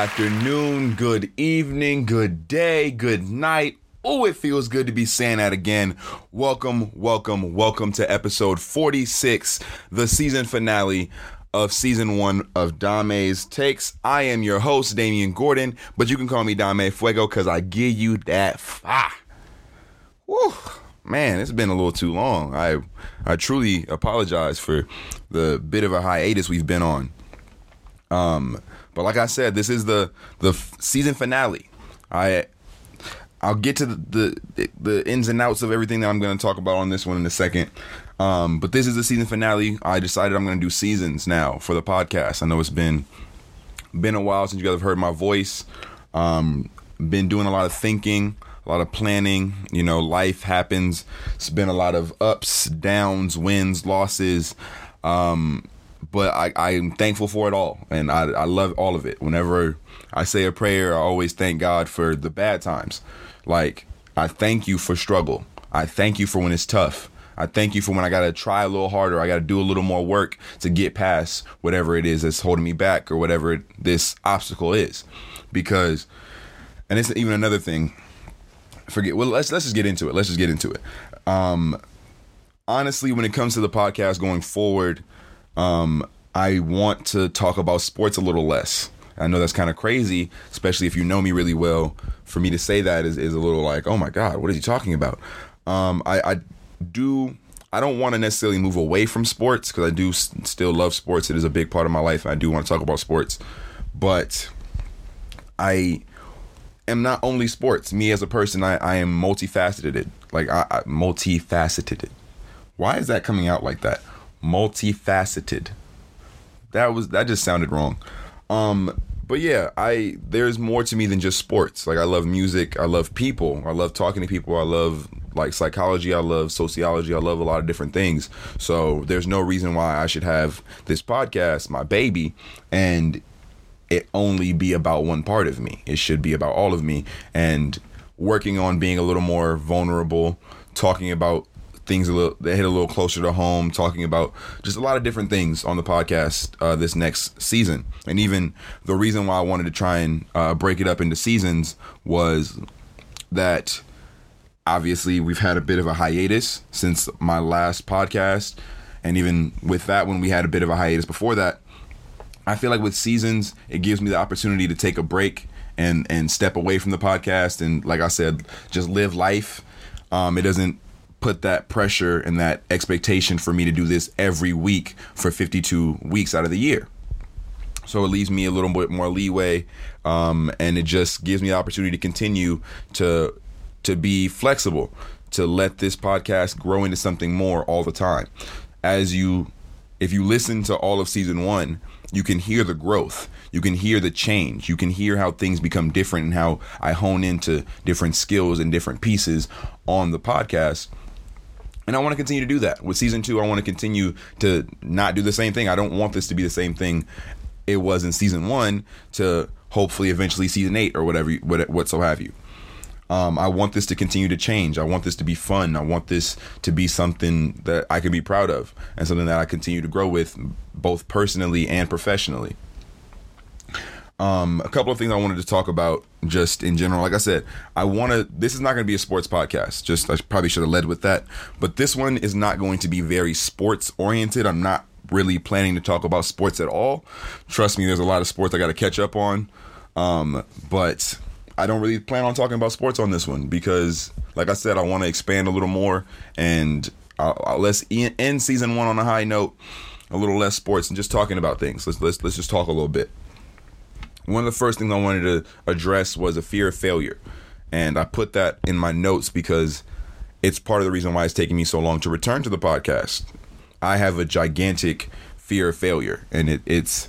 afternoon, good evening, good day, good night. Oh, it feels good to be saying that again. Welcome, welcome, welcome to episode 46, the season finale of season one of Dame's Takes. I am your host, Damian Gordon, but you can call me Dame Fuego because I give you that fire. Woo. Man, it's been a little too long. I I truly apologize for the bit of a hiatus we've been on. Um, but like I said, this is the the season finale. I I'll get to the, the, the ins and outs of everything that I'm going to talk about on this one in a second. Um, but this is the season finale. I decided I'm going to do seasons now for the podcast. I know it's been been a while since you guys have heard my voice. Um, been doing a lot of thinking, a lot of planning. You know, life happens. It's been a lot of ups, downs, wins, losses. Um, but I, I'm thankful for it all, and I, I love all of it. Whenever I say a prayer, I always thank God for the bad times. Like I thank you for struggle. I thank you for when it's tough. I thank you for when I got to try a little harder. I got to do a little more work to get past whatever it is that's holding me back or whatever this obstacle is. Because, and it's even another thing. Forget. Well, let's let's just get into it. Let's just get into it. Um, honestly, when it comes to the podcast going forward, um, I want to talk about sports a little less. I know that's kind of crazy, especially if you know me really well. For me to say that is, is a little like, oh my God, what is he talking about? Um, I, I do, I don't want to necessarily move away from sports because I do s- still love sports. It is a big part of my life. I do want to talk about sports, but I am not only sports. Me as a person, I, I am multifaceted. Like I, I multifaceted. Why is that coming out like that? Multifaceted. That was that just sounded wrong. Um, but yeah, I there's more to me than just sports. Like I love music, I love people, I love talking to people, I love like psychology, I love sociology, I love a lot of different things. So there's no reason why I should have this podcast, my baby, and it only be about one part of me. It should be about all of me and working on being a little more vulnerable, talking about things a little that hit a little closer to home, talking about just a lot of different things on the podcast uh, this next season. And even the reason why I wanted to try and uh, break it up into seasons was that obviously we've had a bit of a hiatus since my last podcast and even with that when we had a bit of a hiatus before that I feel like with seasons, it gives me the opportunity to take a break and and step away from the podcast and like I said, just live life. Um, it doesn't put that pressure and that expectation for me to do this every week for 52 weeks out of the year. So it leaves me a little bit more leeway, um, and it just gives me the opportunity to continue to to be flexible, to let this podcast grow into something more all the time. As you, if you listen to all of season one, you can hear the growth. You can hear the change. You can hear how things become different and how I hone into different skills and different pieces on the podcast. And I want to continue to do that. With season two, I want to continue to not do the same thing. I don't want this to be the same thing it was in season one to hopefully eventually season eight or whatever, what, what so have you. Um, I want this to continue to change. I want this to be fun. I want this to be something that I can be proud of and something that I continue to grow with both personally and professionally. Um, a couple of things I wanted to talk about just in general. Like I said, I want to, this is not going to be a sports podcast. Just, I probably should have led with that. But this one is not going to be very sports oriented. I'm not really planning to talk about sports at all. Trust me, there's a lot of sports I got to catch up on. Um, but I don't really plan on talking about sports on this one because, like I said, I want to expand a little more and I'll, I'll, let's e- end season one on a high note, a little less sports and just talking about things. Let's let's let's just talk a little bit. One of the first things I wanted to address was a fear of failure, and I put that in my notes because it's part of the reason why it's taking me so long to return to the podcast. I have a gigantic fear of failure, and it, it's.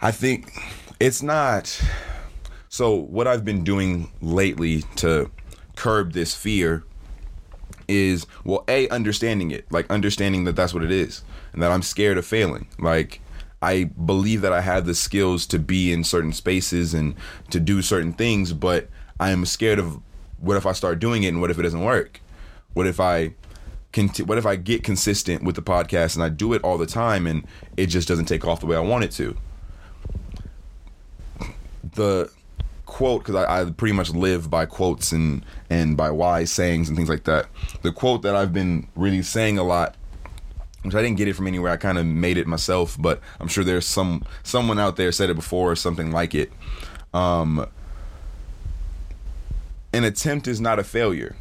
I think it's not. So what I've been doing lately to curb this fear is well, a understanding it, like understanding that that's what it is, and that I'm scared of failing. Like I believe that I have the skills to be in certain spaces and to do certain things, but I am scared of what if I start doing it and what if it doesn't work? What if I conti- what if I get consistent with the podcast and I do it all the time and it just doesn't take off the way I want it to? the quote because I, I pretty much live by quotes and and by wise sayings and things like that. The quote that I've been really saying a lot, which I didn't get it from anywhere, I kind of made it myself, but I'm sure there's some someone out there said it before or something like it. Um, an attempt is not a failure.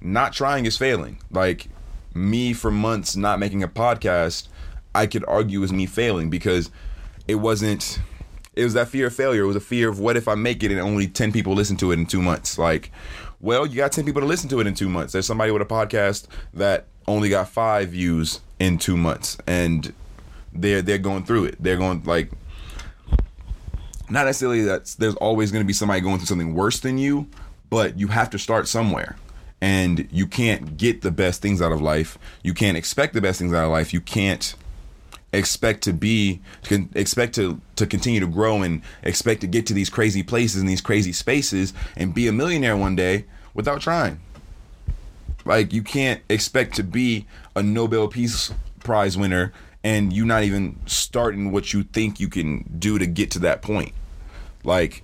Not trying is failing. Like me for months not making a podcast, I could argue is me failing because it wasn't it was that fear of failure. It was a fear of what if I make it and only 10 people listen to it in two months? Like, well, you got 10 people to listen to it in two months. There's somebody with a podcast that only got five views in two months and they're they're going through it. They're going like not necessarily that there's always going to be somebody going through something worse than you, but you have to start somewhere. And you can't get the best things out of life. You can't expect the best things out of life. You can't expect to be expect to to continue to grow and expect to get to these crazy places and these crazy spaces and be a millionaire one day without trying. Like you can't expect to be a Nobel Peace Prize winner and you not even starting what you think you can do to get to that point. Like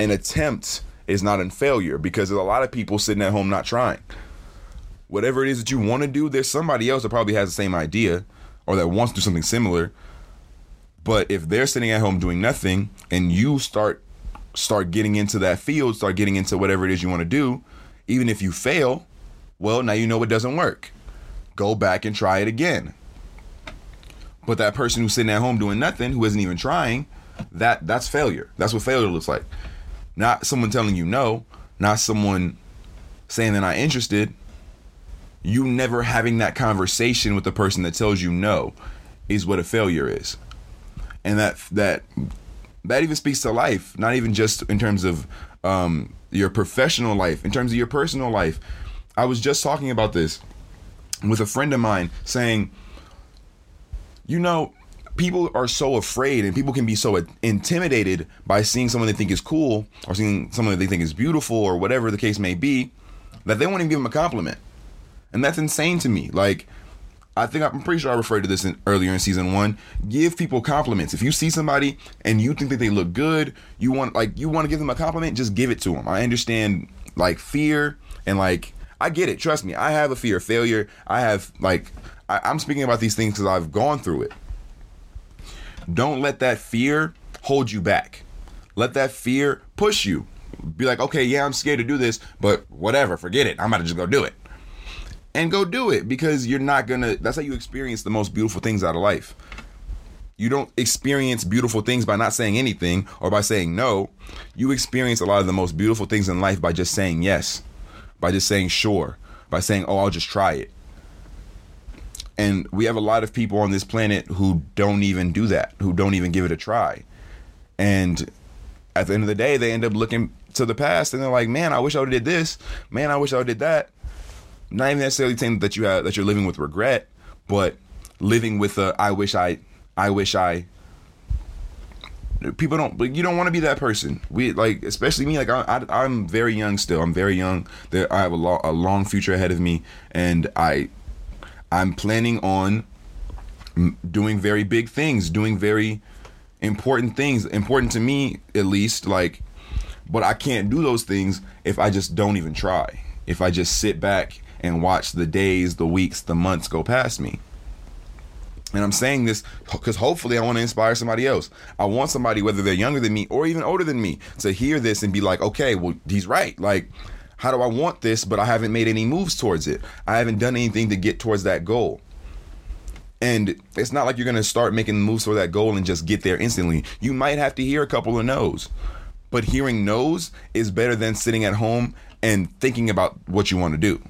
an attempt is not in failure because there's a lot of people sitting at home not trying. Whatever it is that you want to do, there's somebody else that probably has the same idea or that wants to do something similar. But if they're sitting at home doing nothing and you start start getting into that field, start getting into whatever it is you want to do, even if you fail, well, now you know it doesn't work. Go back and try it again. But that person who's sitting at home doing nothing, who isn't even trying, that that's failure. That's what failure looks like. Not someone telling you no, not someone saying they're not interested. You never having that conversation with the person that tells you no is what a failure is. And that that that even speaks to life, not even just in terms of um, your professional life, in terms of your personal life. I was just talking about this with a friend of mine saying, you know, people are so afraid and people can be so intimidated by seeing someone they think is cool or seeing someone they think is beautiful or whatever the case may be that they won't even give them a compliment. And that's insane to me. Like, I think I'm pretty sure I referred to this in, earlier in season one. Give people compliments. If you see somebody and you think that they look good, you want like you want to give them a compliment, just give it to them. I understand like fear and like I get it. Trust me, I have a fear of failure. I have like I, I'm speaking about these things because I've gone through it. Don't let that fear hold you back. Let that fear push you. Be like, okay, yeah, I'm scared to do this, but whatever, forget it. I'm about to just go do it. And go do it because you're not gonna, that's how you experience the most beautiful things out of life. You don't experience beautiful things by not saying anything or by saying no. You experience a lot of the most beautiful things in life by just saying yes, by just saying sure, by saying, oh, I'll just try it. And we have a lot of people on this planet who don't even do that, who don't even give it a try. And at the end of the day, they end up looking to the past and they're like, man, I wish I would have did this. Man, I wish I would have did that. Not even necessarily saying that you have that you're living with regret, but living with a I wish I I wish I people don't but you don't want to be that person we like especially me like I, I am very young still i'm very young there i have a, lo- a long future ahead of me and i I'm planning on doing very big things, doing very important things, important to me at least. Like, but I can't do those things if I just don't even try. If I just sit back and watch the days, the weeks, the months go past me. And I'm saying this because hopefully I want to inspire somebody else. I want somebody, whether they're younger than me or even older than me, to hear this and be like, okay, well, he's right. Like, how do I want this, but I haven't made any moves towards it? I haven't done anything to get towards that goal. And it's not like you're going to start making moves for that goal and just get there instantly. You might have to hear a couple of no's. But hearing no's is better than sitting at home and thinking about what you want to do.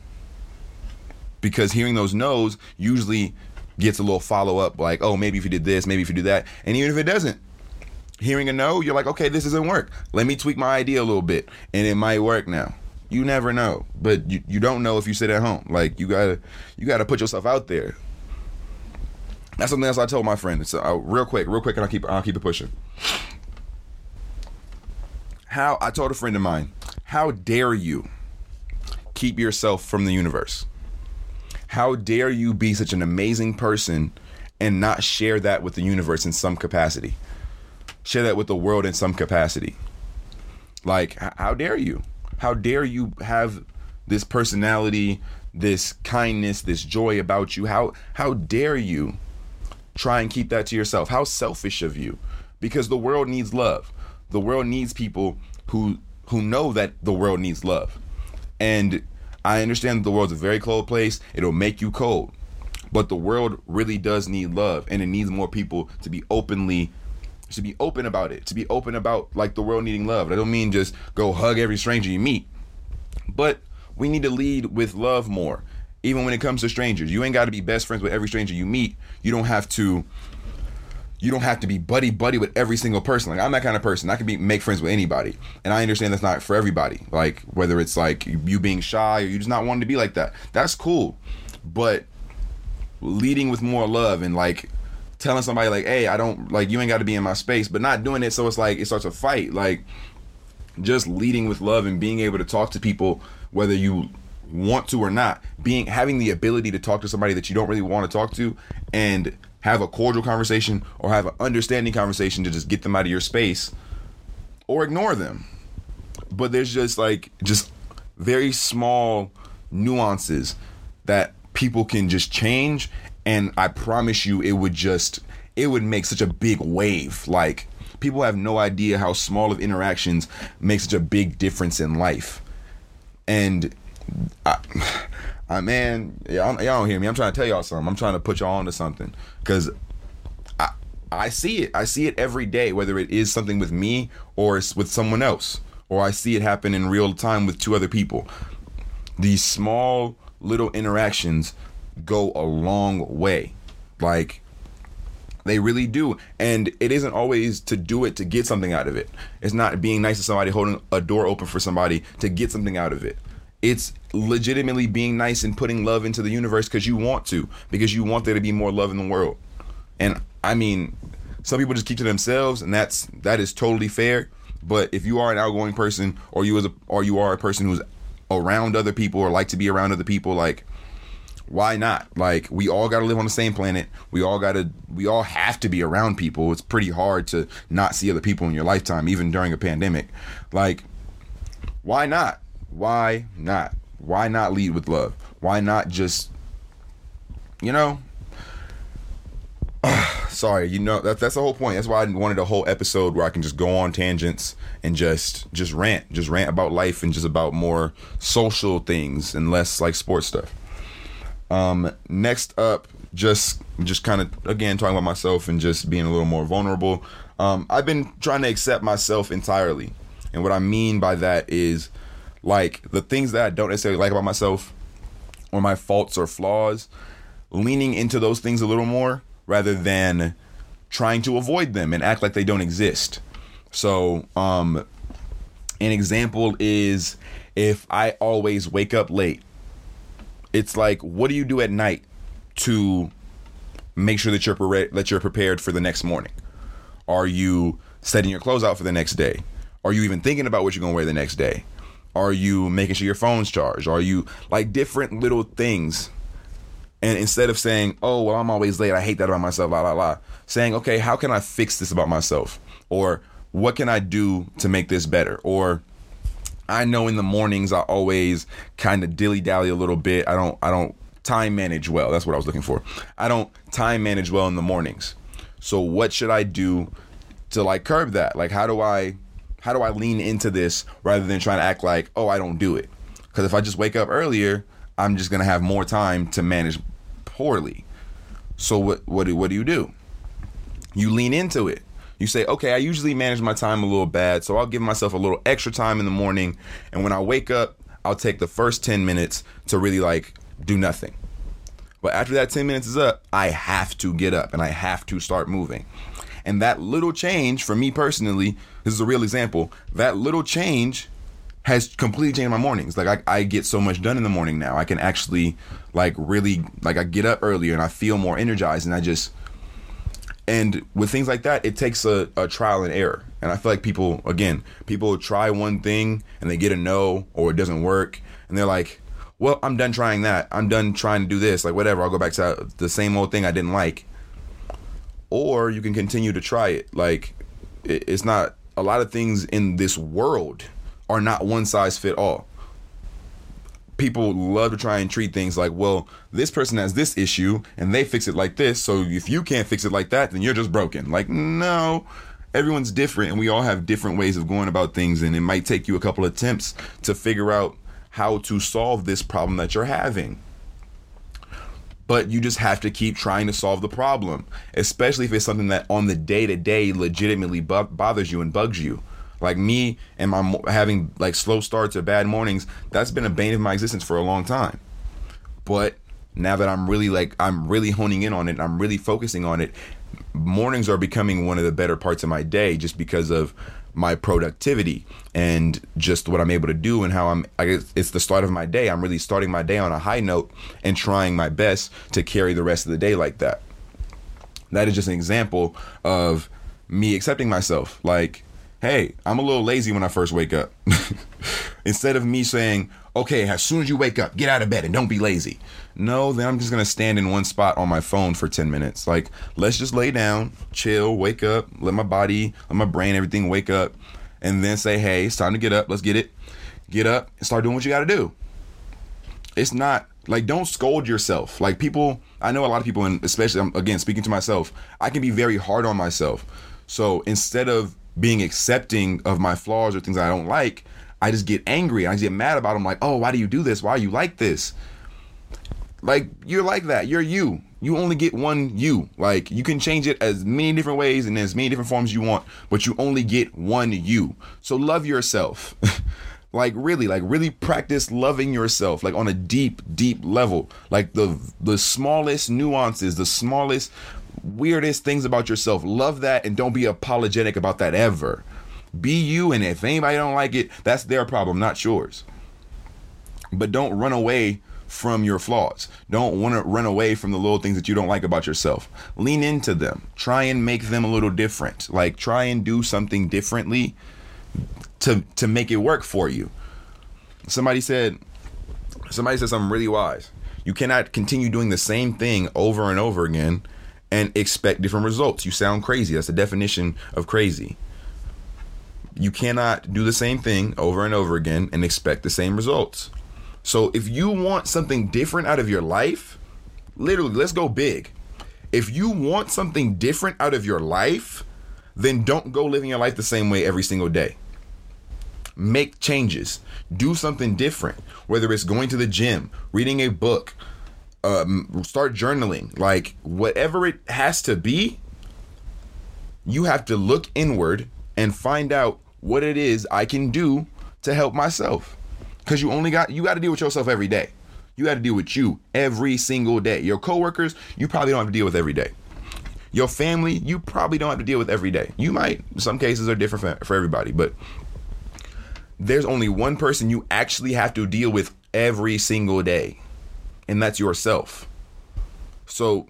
Because hearing those no's usually gets a little follow up like, oh, maybe if you did this, maybe if you do that. And even if it doesn't, hearing a no, you're like, okay, this doesn't work. Let me tweak my idea a little bit and it might work now. You never know but you, you don't know if you sit at home. Like you gotta you gotta put yourself out there. That's something else i told my friend. So uh, real quick real quick and i'll keep i'll keep it pushing. How i told a friend of mine how dare you keep yourself from the universe how dare you be such an amazing person and not share that with the universe in some capacity share that with the world in some capacity. Like, how dare you? How dare you have this personality, this kindness, this joy about you? How how dare you try and keep that to yourself? How selfish of you. Because the world needs love. The world needs people who who know that the world needs love. And I understand the world's a very cold place. It'll make you cold. But the world really does need love and it needs more people to be openly to be open about it, to be open about like the world needing love. I don't mean just go hug every stranger you meet. But we need to lead with love more. Even when it comes to strangers. You ain't got to be best friends with every stranger you meet. You don't have to you don't have to be buddy buddy with every single person. Like I'm that kind of person. I can be make friends with anybody, and I understand that's not for everybody. Like whether it's like you being shy or you just not wanting to be like that. That's cool, but leading with more love and like telling somebody like, hey, I don't like you ain't got to be in my space, but not doing it so it's like it starts a fight. Like just leading with love and being able to talk to people whether you want to or not being having the ability to talk to somebody that you don't really want to talk to and have a cordial conversation or have an understanding conversation to just get them out of your space or ignore them. But there's just like just very small nuances that people can just change and i promise you it would just it would make such a big wave. Like people have no idea how small of interactions make such a big difference in life. And I, I man, y'all, y'all don't hear me. I'm trying to tell y'all something. I'm trying to put y'all onto something because I I see it. I see it every day, whether it is something with me or it's with someone else, or I see it happen in real time with two other people. These small little interactions go a long way. Like they really do. And it isn't always to do it to get something out of it. It's not being nice to somebody, holding a door open for somebody to get something out of it. It's legitimately being nice and putting love into the universe because you want to, because you want there to be more love in the world. And I mean, some people just keep to themselves, and that's that is totally fair. But if you are an outgoing person, or you as a, or you are a person who's around other people or like to be around other people, like why not? Like we all got to live on the same planet. We all got to we all have to be around people. It's pretty hard to not see other people in your lifetime even during a pandemic. Like why not? Why not? Why not lead with love? Why not just you know sorry you know that, that's the whole point that's why i wanted a whole episode where i can just go on tangents and just just rant just rant about life and just about more social things and less like sports stuff um, next up, just just kind of again talking about myself and just being a little more vulnerable. Um, I've been trying to accept myself entirely, and what I mean by that is like the things that I don't necessarily like about myself, or my faults or flaws, leaning into those things a little more rather than trying to avoid them and act like they don't exist. So, um, an example is if I always wake up late it's like what do you do at night to make sure that you're pre- that you're prepared for the next morning? Are you setting your clothes out for the next day? Are you even thinking about what you're gonna wear the next day? Are you making sure your phone's charged? Are you like different little things? And instead of saying, "Oh, well, I'm always late. I hate that about myself," la la la, saying, "Okay, how can I fix this about myself?" Or what can I do to make this better? Or I know in the mornings I always kind of dilly dally a little bit. I don't I don't time manage well. That's what I was looking for. I don't time manage well in the mornings. So what should I do to like curb that? Like how do I how do I lean into this rather than trying to act like, "Oh, I don't do it." Cuz if I just wake up earlier, I'm just to have more time to manage poorly. So what what do, what do you do? You lean into it you say, okay, I usually manage my time a little bad, so I'll give myself a little extra time in the morning. And when I wake up, I'll take the first 10 minutes to really like do nothing. But after that 10 minutes is up, I have to get up and I have to start moving. And that little change for me personally, this is a real example, that little change has completely changed my mornings. Like I, I get so much done in the morning now. I can actually like really like I get up earlier and I feel more energized and I just and with things like that, it takes a, a trial and error. And I feel like people, again, people try one thing and they get a no or it doesn't work. And they're like, well, I'm done trying that. I'm done trying to do this. Like, whatever. I'll go back to the same old thing I didn't like. Or you can continue to try it. Like, it, it's not a lot of things in this world are not one size fit all people love to try and treat things like, well, this person has this issue and they fix it like this. So if you can't fix it like that, then you're just broken. Like, no, everyone's different and we all have different ways of going about things. And it might take you a couple of attempts to figure out how to solve this problem that you're having. But you just have to keep trying to solve the problem, especially if it's something that on the day to day legitimately bothers you and bugs you. Like me and my having like slow starts or bad mornings that's been a bane of my existence for a long time. But now that i'm really like i'm really honing in on it i'm really focusing on it mornings are becoming one of the better parts of my day just because of my productivity and just what I'm able to do and how I'm I guess it's the start of my day. I'm really starting my day on a high note and trying my best to carry the rest of the day like that. That is just an example of me accepting myself. Like hey, I'm a little lazy when I first wake up. Instead of me saying, okay, as soon as you wake up, get out of bed and don't be lazy. No, then I'm just gonna stand in one spot on my phone for 10 minutes. Like, let's just lay down, chill, wake up, let my body, let my brain, everything wake up, and then say, hey, it's time to get up, let's get it. Get up and start doing what you gotta do. It's not like don't scold yourself. Like people, I know a lot of people, and especially again speaking to myself, I can be very hard on myself. So instead of being accepting of my flaws or things I don't like, I just get angry. I just get mad about them. Like, oh, why do you do this? Why are you like this? Like, you're like that. You're you. You only get one you. Like, you can change it as many different ways and as many different forms you want, but you only get one you. So love yourself. like really like really practice loving yourself like on a deep deep level like the the smallest nuances the smallest weirdest things about yourself. Love that and don't be apologetic about that ever. Be you, and if anybody don't like it, that's their problem, not yours. But don't run away from your flaws. Don't want to run away from the little things that you don't like about yourself. Lean into them. Try and make them a little different. Like try and do something differently to to make it work for you. Somebody said somebody said something really wise. You cannot continue doing the same thing over and over again and expect different results. You sound crazy. That's the definition of crazy. You cannot do the same thing over and over again and expect the same results. So if you want something different out of your life, literally, let's go big. If you want something different out of your life, then don't go living your life the same way every single day. Make changes. Do something different, whether it's going to the gym, reading a book, um, start journaling. Like whatever it has to be, you have to look inward and find out what it is I can do to help myself. Cause you only got you got to deal with yourself every day. You got to deal with you every single day. Your coworkers, you probably don't have to deal with every day. Your family, you probably don't have to deal with every day. You might. Some cases are different for, for everybody, but there's only one person you actually have to deal with every single day and that's yourself. So,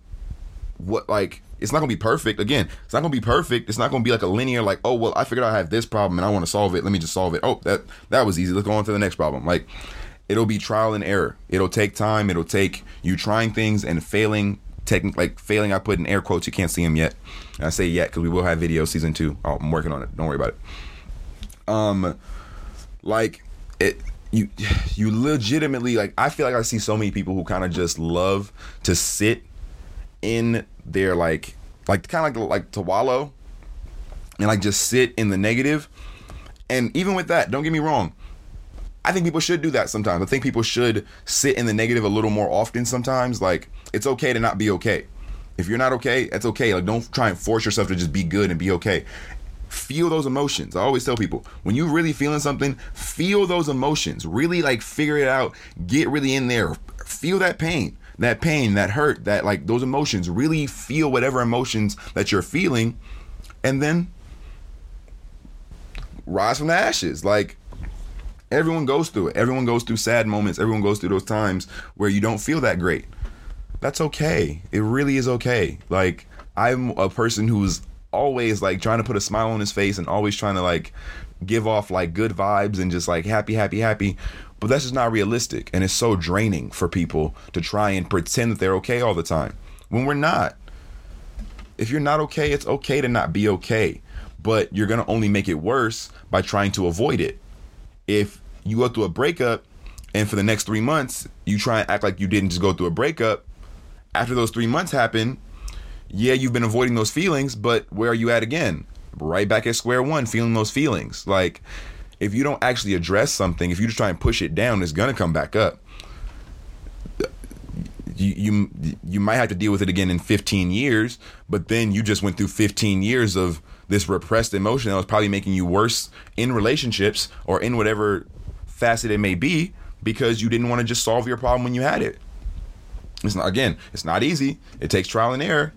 what like it's not gonna be perfect. Again, it's not gonna be perfect. It's not gonna be like a linear, like, oh well, I figured out I have this problem and I want to solve it. Let me just solve it. Oh, that that was easy. Let's go on to the next problem. Like, it'll be trial and error. It'll take time. It'll take you trying things and failing. Taking like failing. I put in air quotes. You can't see them yet. And I say yet because we will have video season two. Oh, I'm working on it. Don't worry about it. Um, like it you you legitimately like I feel like I see so many people who kind of just love to sit in their like like kind of like like to wallow and like just sit in the negative. And even with that, don't get me wrong. I think people should do that sometimes. I think people should sit in the negative a little more often sometimes. Like it's okay to not be okay. If you're not okay, it's okay. Like don't try and force yourself to just be good and be okay feel those emotions. I always tell people when you're really feeling something, feel those emotions. Really like figure it out. Get really in there. Feel that pain, that pain, that hurt, that like those emotions. Really feel whatever emotions that you're feeling, and then rise from the ashes. Like everyone goes through it. Everyone goes through sad moments. Everyone goes through those times where you don't feel that great. That's okay. It really is okay. Like I'm a person who's always like trying to put a smile on his face and always trying to like give off like good vibes and just like happy, happy, happy. But that's just not realistic. And it's so draining for people to try and pretend that they're okay all the time when we're not. If you're not okay, it's okay to not be okay. but you're going to only make it worse by trying to avoid it. If you go through a breakup and for the next three months you try and act like you didn't just go through a breakup, after those three months happen, yeah, you've been avoiding those feelings, but where are you at again? Right back at square one, feeling those feelings. Like, if you don't actually address something, if you just try and push it down, it's gonna come back up. You, you you might have to deal with it again in 15 years, but then you just went through 15 years of this repressed emotion that was probably making you worse in relationships or in whatever facet it may be because you didn't want to just solve your problem when you had it. It's not again, it's not easy. It takes trial and error,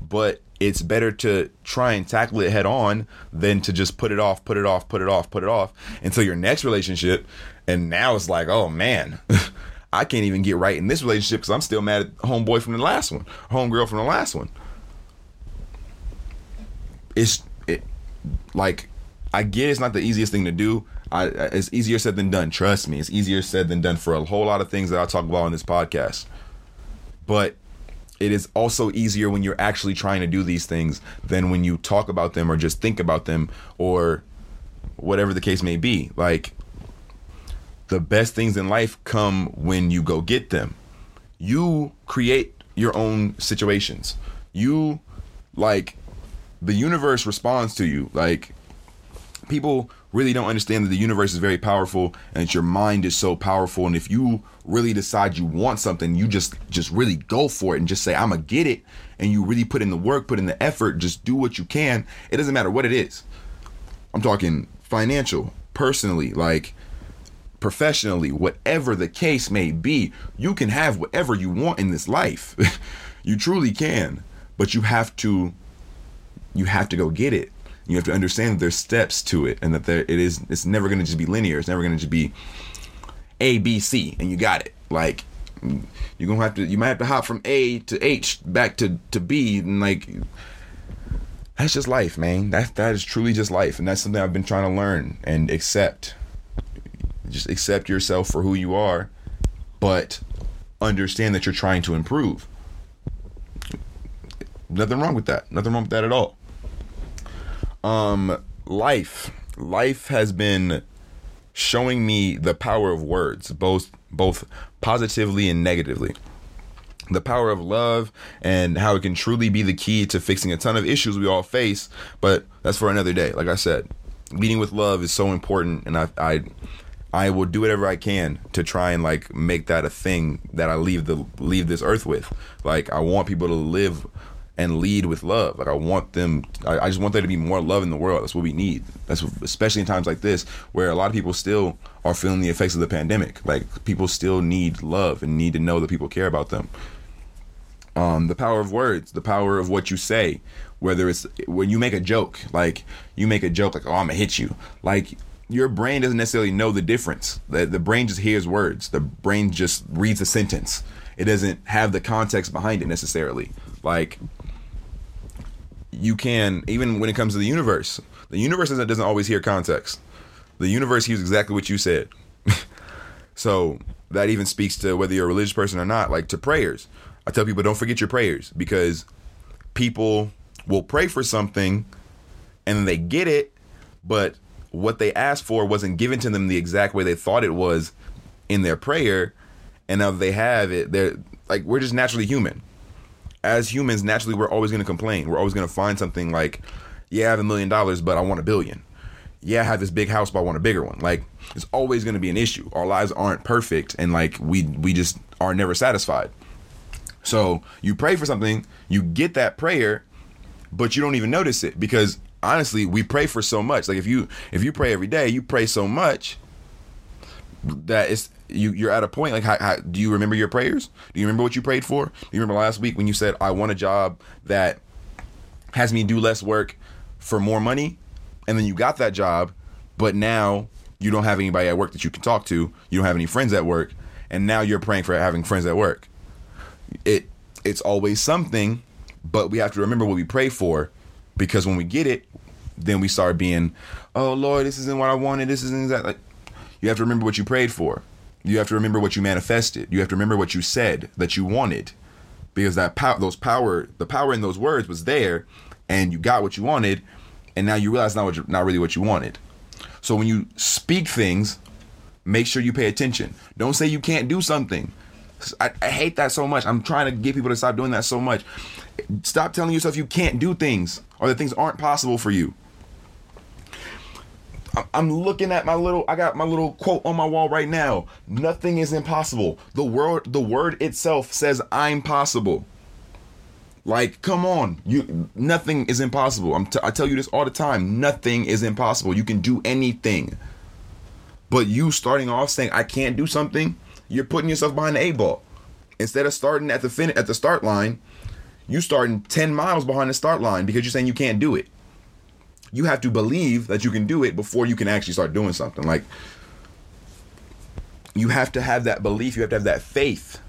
but it's better to try and tackle it head on than to just put it off, put it off, put it off, put it off until your next relationship. And now it's like, oh man, I can't even get right in this relationship because I'm still mad at homeboy from the last one, homegirl from the last one. It's it like I get it's not the easiest thing to do. I, it's easier said than done. Trust me, it's easier said than done for a whole lot of things that I talk about on this podcast. But it is also easier when you're actually trying to do these things than when you talk about them or just think about them or whatever the case may be. Like the best things in life come when you go get them. You create your own situations. You like the universe responds to you. Like people really don't understand that the universe is very powerful and that your mind is so powerful. And if you really decide you want something you just just really go for it and just say i'm gonna get it. And you really put in the work put in the effort just do what you can. It doesn't matter what it is. I'm talking financial personally like professionally whatever the case may be you can have whatever you want in this life. You truly can but you have to you have to go get it you have to understand that there's steps to it and that there it is it's never going to just be linear. It's never going to just be a b c and you got it. Like you're gonna have to you might have to hop from a to h back to to b and like that's just life man. That that is truly just life and that's something i've been trying to learn and accept. Just accept yourself for who you are but understand that you're trying to improve. Nothing wrong with that. Nothing wrong with that at all um life. Life has been showing me the power of words both both positively and negatively. The power of love and how it can truly be the key to fixing a ton of issues we all face but that's for another day. Like i said leading with love is so important and i i i will do whatever i can to try and like make that a thing that i leave the leave this earth with. Like i want people to live and lead with love. Like I want them, I, I, just want there to be more love in the world. That's what we need. That's what, especially in times like this, where a lot of people still are feeling the effects of the pandemic. Like people still need love and need to know that people care about them. Um, the power of words, the power of what you say, whether it's when you make a joke, like you make a joke, like oh I'm gonna hit you, like your brain doesn't necessarily know the difference. The, the brain just hears words. The brain just reads a sentence. It doesn't have the context behind it necessarily. Like you can even when it comes to the universe. The universe doesn't, doesn't always hear context. The universe hears exactly what you said. So that even speaks to whether you're a religious person or not like to prayers. I tell people don't forget your prayers because people will pray for something and they get it but what they asked for wasn't given to them the exact way they thought it was in their prayer. And now they have it they're like we're just naturally human as humans, naturally, we're always going to complain. We're always going to find something like, yeah, I have a million dollars, but I want a billion. Yeah, I have this big house, but I want a bigger one. Like, it's always going to be an issue. Our lives aren't perfect, and like we we just are never satisfied. So you pray for something, you get that prayer, but you don't even notice it because honestly, we pray for so much. Like if you if you pray every day, you pray so much that it's you you're at a point like how, how, do you remember your prayers? Do you remember what you prayed for? Do you remember last week when you said i want a job that has me do less work for more money and then you got that job but now you don't have anybody at work that you can talk to you don't have any friends at work and now you're praying for having friends at work. It it's always something but we have to remember what we pray for because when we get it then we start being oh lord this isn't what i wanted this isn't that like you have to remember what you prayed for you have to remember what you manifested. You have to remember what you said that you wanted, because that power, those power, the power in those words was there, and you got what you wanted. and now you realize not what not really what you wanted. So when you speak things, make sure you pay attention. Don't say you can't do something. I, I hate that so much. I'm trying to get people to stop doing that so much. Stop telling yourself you can't do things or that things aren't possible for you. I'm looking at my little I got my little quote on my wall right now. Nothing is impossible. The word the word itself says I'm possible. Like come on. You nothing is impossible. I'm t- I tell you this all the time. Nothing is impossible. You can do anything. But you starting off saying I can't do something, you're putting yourself behind the eight ball. Instead of starting at the fin at the start line, you starting 10 miles behind the start line because you're saying you can't do it you have to believe that you can do it before you can actually start doing something. Like you have to have that belief, you have to have that faith.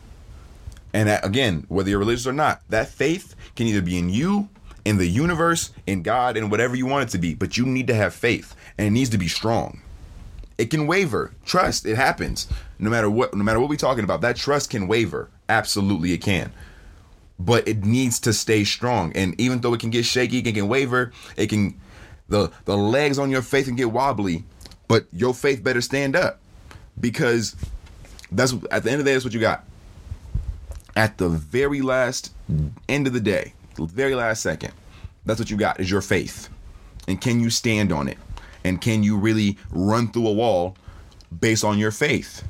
And that, again, whether you're religious or not, that faith can either be in you, in the universe, in God, in whatever you want it to be. But you need to have faith, and it needs to be strong. It can waver. Trust, it happens. No matter what, no matter what we're talking about, that trust can waver. Absolutely, it can. But it needs to stay strong. And even though it can get shaky, it can waver, it can the the legs on your faith and get wobbly, but your faith better stand up because that's at the end of the day that's what you got. At the very last end of the day, the very last second, that's what you got is your faith. And can you stand on it? And can you really run through a wall based on your faith?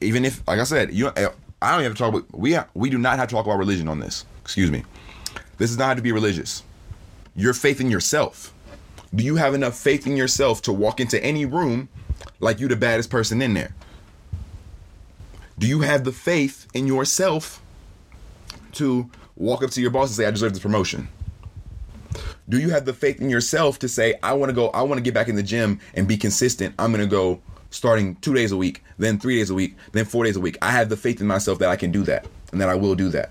Even if, like I said, you, I don't have to talk about. We we do not have to talk about religion on this. Excuse me. This is not to be religious your faith in yourself. Do you have enough faith in yourself to walk into any room like you the baddest person in there? Do you have the faith in yourself to walk up to your boss and say, I deserve this promotion? Do you have the faith in yourself to say, I want to go, I want to get back in the gym and be consistent? I'm going to go starting two days a week, then three days a week, then four days a week. I have the faith in myself that I can do that and that I will do that.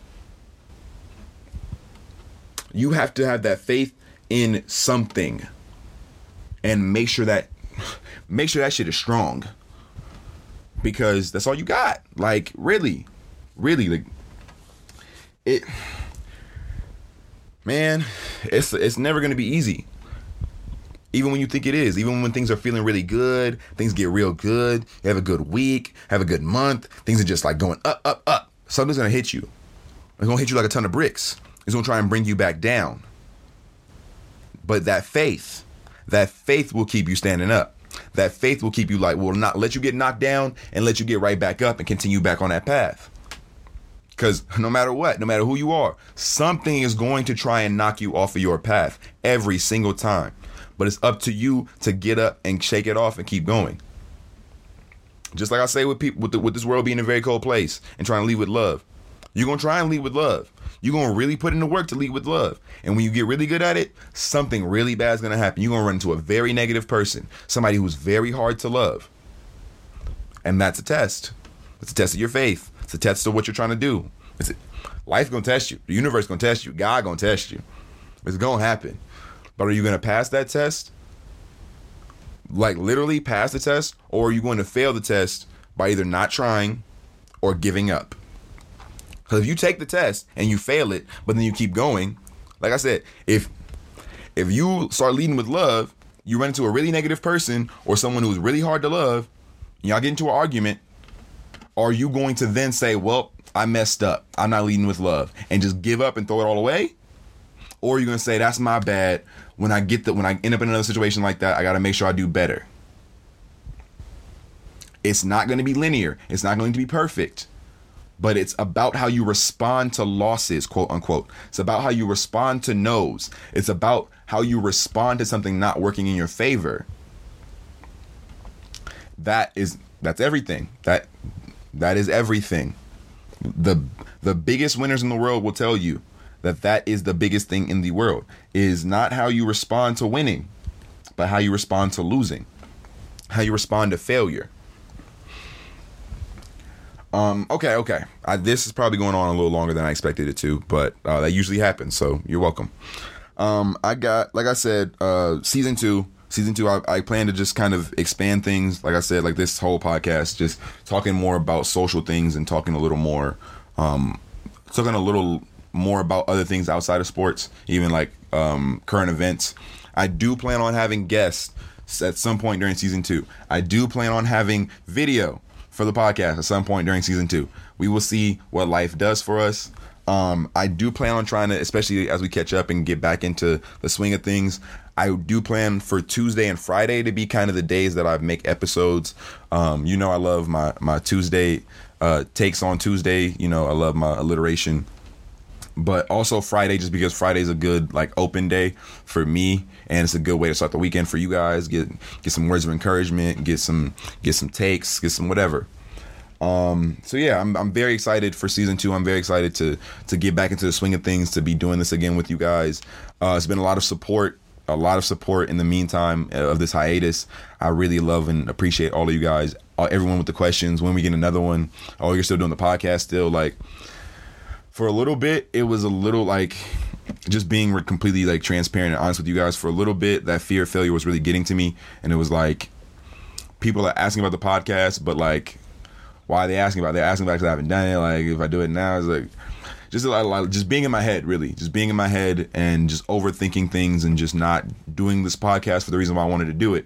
You have to have that faith in something and make sure that make sure that shit is strong. Because that's all you got. Like really really like it man it's it's never going to be easy. Even when you think it is even when things are feeling really good things get real good you have a good week have a good month things are just like going up up up. Something's going to hit you. It's going to hit you like a ton of bricks is going to try and bring you back down. But that faith, that faith will keep you standing up. That faith will keep you like, will not let you get knocked down and let you get right back up and continue back on that path. Because no matter what, no matter who you are, something is going to try and knock you off of your path every single time. But it's up to you to get up and shake it off and keep going. Just like I say with people, with, the, with this world being a very cold place and trying to lead with love, you're gonna try and lead with love. You're gonna really put in the work to lead with love. And when you get really good at it, something really bad is gonna happen. You're gonna run into a very negative person, somebody who's very hard to love. And that's a test. It's a test of your faith. It's a test of what you're trying to do. It's a, life gonna test you. The universe gonna test you. God gonna test you. It's gonna happen. But are you gonna pass that test? Like literally pass the test, or are you going to fail the test by either not trying or giving up? Because if you take the test and you fail it, but then you keep going, like I said, if if you start leading with love, you run into a really negative person or someone who's really hard to love, and y'all get into an argument, are you going to then say, well, I messed up. I'm not leading with love and just give up and throw it all away? Or are you to say, that's my bad. When I get that, when I end up in another situation like that, I got to make sure I do better. It's not going to be linear. It's not going to be perfect but it's about how you respond to losses, quote unquote. It's about how you respond to no's. It's about how you respond to something not working in your favor. That is that's everything. That that is everything. The the biggest winners in the world will tell you that that is the biggest thing in the world is not how you respond to winning, but how you respond to losing. How you respond to failure. Um, okay, okay. I, this is probably going on a little longer than I expected it to, but uh, that usually happens. So you're welcome. Um, I got, like I said, uh, season two. Season two, I, I plan to just kind of expand things. Like I said, like this whole podcast, just talking more about social things and talking a little more, um, talking a little more about other things outside of sports, even like um, current events. I do plan on having guests at some point during season two. I do plan on having video for the podcast at some point during season two. We will see what life does for us. Um, I do plan on trying to, especially as we catch up and get back into the swing of things. I do plan for Tuesday and Friday to be kind of the days that I make episodes. Um, you know, I love my my Tuesday uh, takes on Tuesday. You know, I love my alliteration but also Friday just because Friday's a good like open day for me and it's a good way to start the weekend for you guys. Get get some words of encouragement get some get some takes get some whatever. Um so yeah I'm, I'm very excited for season two. I'm very excited to to get back into the swing of things to be doing this again with you guys. Uh it's been a lot of support a lot of support in the meantime of this hiatus. I really love and appreciate all of you guys everyone with the questions when we get another one. Oh you're still doing the podcast still like for a little bit, it was a little like just being completely like transparent and honest with you guys for a little bit. That fear of failure was really getting to me, and it was like people are asking about the podcast, but like why are they asking about? It? They're asking about because I haven't done it. Like if I do it now, it's like just a lot, a lot, just being in my head, really, just being in my head and just overthinking things and just not doing this podcast for the reason why I wanted to do it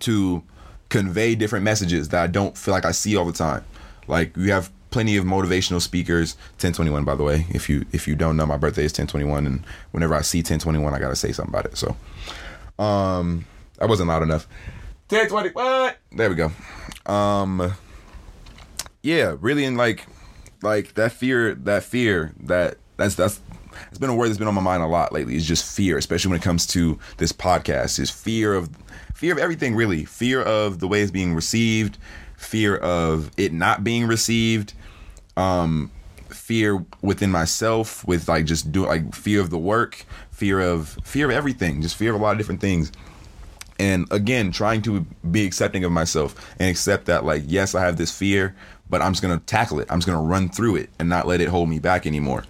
to convey different messages that I don't feel like I see all the time. Like you have plenty of motivational speakers. 1021, by the way. If you if you don't know, my birthday is 1021, and whenever I see 1021, I gotta say something about it. So, um, I wasn't loud enough. 1020, what? There we go. Um, yeah, really, in like, like that fear, that fear, that that's that's it's been a word that's been on my mind a lot lately. Is just fear, especially when it comes to this podcast. Is fear of fear of everything, really. Fear of the way it's being received fear of it not being received, um, fear within myself with like just do like fear of the work, fear of fear of everything, just fear of a lot of different things. And again, trying to be accepting of myself and accept that like yes, I have this fear, but I'm just gonna tackle it. I'm just gonna run through it and not let it hold me back anymore.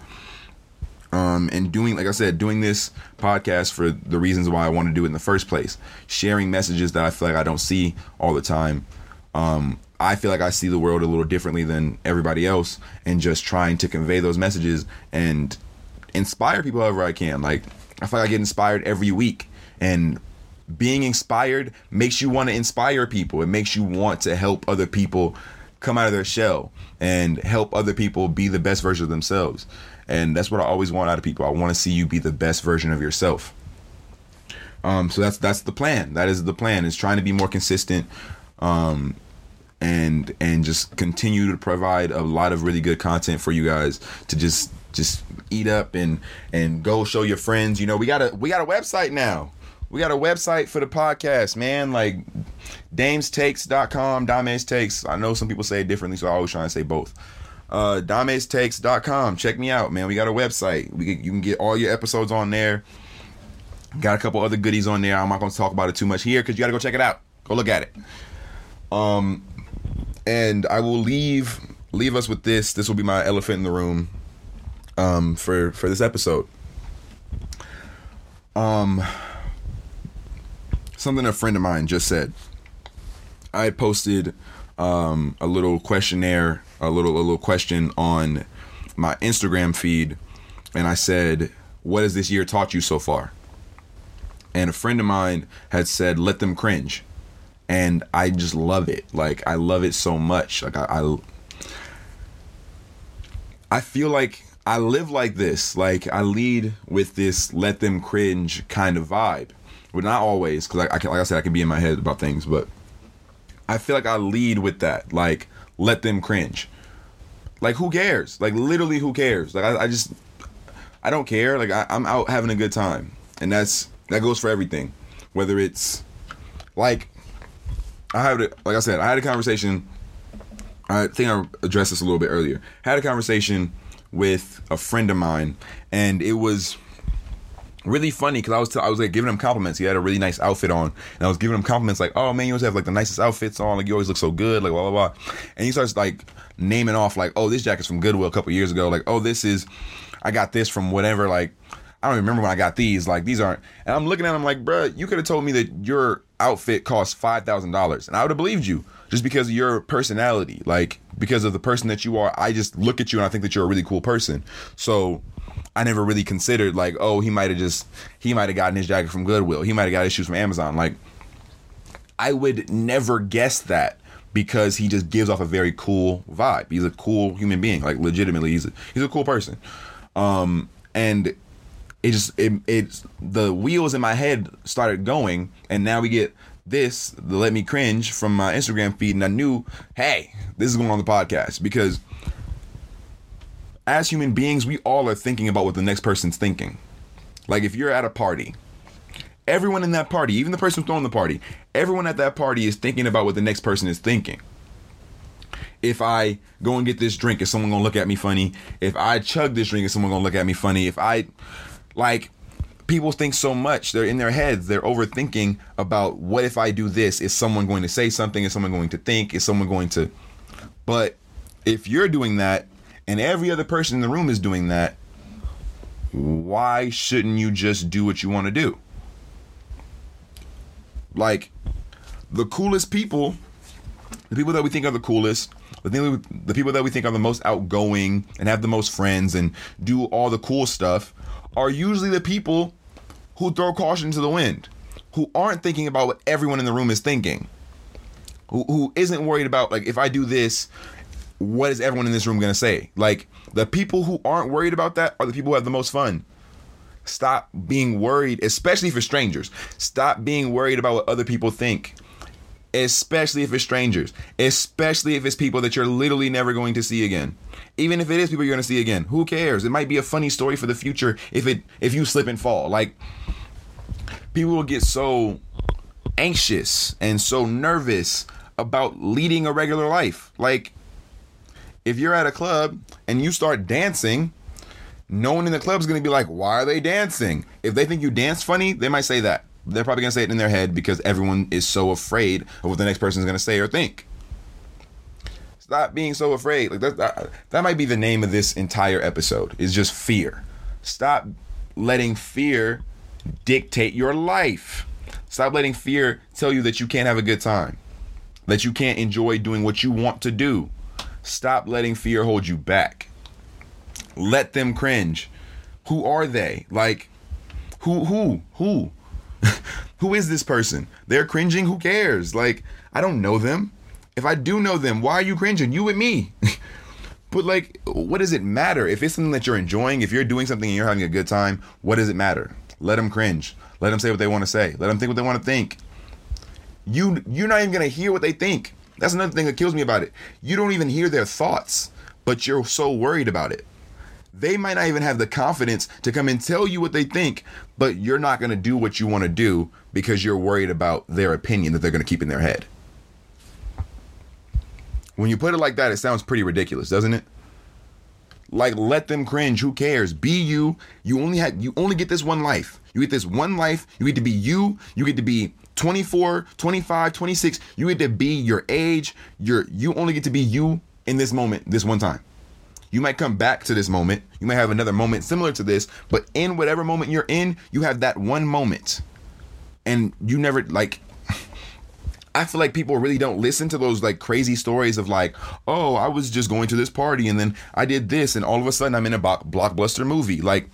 Um, and doing, like I said, doing this podcast for the reasons why I want to do it in the first place, sharing messages that I feel like I don't see all the time, um, I feel like I see the world a little differently than everybody else, and just trying to convey those messages and inspire people however I can. Like I feel like I get inspired every week, and being inspired makes you want to inspire people. It makes you want to help other people come out of their shell and help other people be the best version of themselves. And that's what I always want out of people. I want to see you be the best version of yourself. Um, so that's that's the plan. That is the plan. Is trying to be more consistent. Um, and and just continue to provide a lot of really good content for you guys to just just eat up and and go show your friends. You know, we got a we got a website now. We got a website for the podcast, man. Like damestakes.com, Dames Takes. I know some people say it differently, so I always try and say both. Uh damestakes.com. Check me out, man. We got a website. We you can get all your episodes on there. Got a couple other goodies on there. I'm not going to talk about it too much here because you got to go check it out. Go look at it. Um, and I will leave leave us with this. This will be my elephant in the room um, for for this episode. Um, something a friend of mine just said. I posted um, a little questionnaire, a little a little question on my Instagram feed, and I said, "What has this year taught you so far?" And a friend of mine had said, "Let them cringe." And I just love it. Like I love it so much. Like I, I, I feel like I live like this. Like I lead with this let them cringe kind of vibe, but not always because I, I can, like I said, I can be in my head about things, but I feel like I lead with that. Like let them cringe. Like who cares? Like literally who cares? Like I, I just I don't care. Like I, I'm out having a good time, and that's that goes for everything. Whether it's like I had, like I said, I had a conversation. I think I addressed this a little bit earlier. Had a conversation with a friend of mine, and it was really funny because I was t- I was like giving him compliments. He had a really nice outfit on, and I was giving him compliments like, "Oh man, you always have like the nicest outfits on. Like you always look so good. Like blah blah blah." And he starts like naming off like, "Oh, this jacket's from Goodwill a couple years ago. Like, oh, this is I got this from whatever. Like, I don't remember when I got these. Like these aren't. And I'm looking at them like, bruh, you could have told me that your outfit cost five thousand dollars, and I would have believed you just because of your personality, like because of the person that you are. I just look at you and I think that you're a really cool person. So I never really considered like, oh, he might have just he might have gotten his jacket from Goodwill. He might have got his shoes from Amazon. Like I would never guess that because he just gives off a very cool vibe. He's a cool human being. Like legitimately, he's a, he's a cool person. Um, and it just it it's the wheels in my head started going, and now we get this the let me cringe from my Instagram feed, and I knew, hey, this is going on the podcast because as human beings, we all are thinking about what the next person's thinking. Like if you're at a party, everyone in that party, even the person throwing the party, everyone at that party is thinking about what the next person is thinking. If I go and get this drink, is someone gonna look at me funny? If I chug this drink, is someone gonna look at me funny? If I like people think so much, they're in their heads, they're overthinking about what if I do this? Is someone going to say something? Is someone going to think? Is someone going to but if you're doing that and every other person in the room is doing that, why shouldn't you just do what you want to do? Like the coolest people, the people that we think are the coolest, the, thing, the people that we think are the most outgoing and have the most friends and do all the cool stuff are usually the people who throw caution to the wind, who aren't thinking about what everyone in the room is thinking, who, who isn't worried about, like, if I do this, what is everyone in this room going to say? Like, the people who aren't worried about that are the people who have the most fun. Stop being worried, especially for strangers. Stop being worried about what other people think, especially if it's strangers, especially if it's people that you're literally never going to see again. Even if it is people you're to see again, who cares? It might be a funny story for the future if it if you slip and fall. Like people will get so anxious and so nervous about leading a regular life. Like if you're at a club and you start dancing, no one in the club is to be like, why are they dancing? If they think you dance funny, they might say that. They're probably to say it in their head because everyone is so afraid of what the next person is to say or think. Stop being so afraid. Like that, that, that might be the name of this entire episode. Is just fear. Stop letting fear dictate your life. Stop letting fear tell you that you can't have a good time. That you can't enjoy doing what you want to do. Stop letting fear hold you back. Let them cringe. Who are they? Like, who, who, who? who is this person? They're cringing. Who cares? Like, I don't know them. If I do know them, why are you cringing? You and me. but like, what does it matter? If it's something that you're enjoying, if you're doing something and you're having a good time, what does it matter? Let them cringe. Let them say what they want to say. Let them think what they want to think. You you're not even gonna hear what they think. That's another thing that kills me about it. You don't even hear their thoughts, but you're so worried about it. They might not even have the confidence to come and tell you what they think, but you're not to do what you want to do because you're worried about their opinion that they're to keep in their head. When you put it like that, it sounds pretty ridiculous, doesn't it? Like let them cringe, who cares? Be you. You only have you only get this one life. You get this one life. You get to be you. You get to be 24, 25, 26, you get to be your age. You're you only get to be you in this moment, this one time. You might come back to this moment. You might have another moment similar to this, but in whatever moment you're in, you have that one moment. And you never like I feel like people really don't listen to those like crazy stories of like, oh, I was just going to this party and then I did this and all of a sudden I'm in a blockbuster movie. Like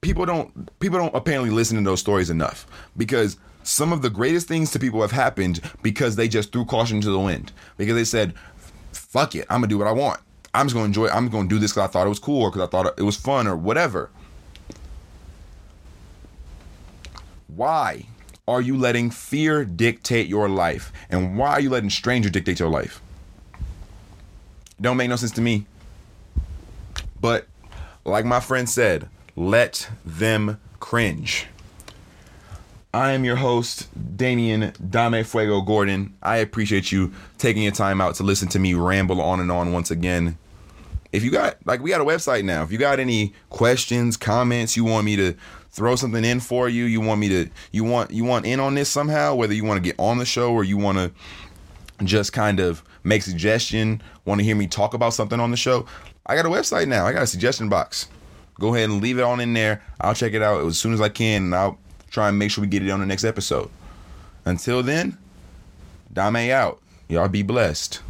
people don't people don't apparently listen to those stories enough because some of the greatest things to people have happened because they just threw caution to the wind. Because they said, fuck it, I'm gonna do what I want. I'm just gonna enjoy it. I'm gonna do this because I thought it was cool or because I thought it was fun or whatever. Why are you letting fear dictate your life? And why are you letting strangers dictate your life? Don't make no sense to me. But like my friend said, let them cringe. I am your host, Damian Dame Fuego Gordon. I appreciate you taking your time out to listen to me ramble on and on once again. If you got, like, we got a website now. If you got any questions, comments, you want me to throw something in for you, you want me to, you want, you want in on this somehow, whether you want to get on the show or you want to just kind of make suggestion, want to hear me talk about something on the show, I got a website now. I got a suggestion box. go ahead and leave it on in there. I'll check it out as soon as I can, and I'll try and make sure we get it on the next episode. Until then, Dame out. Y'all be blessed.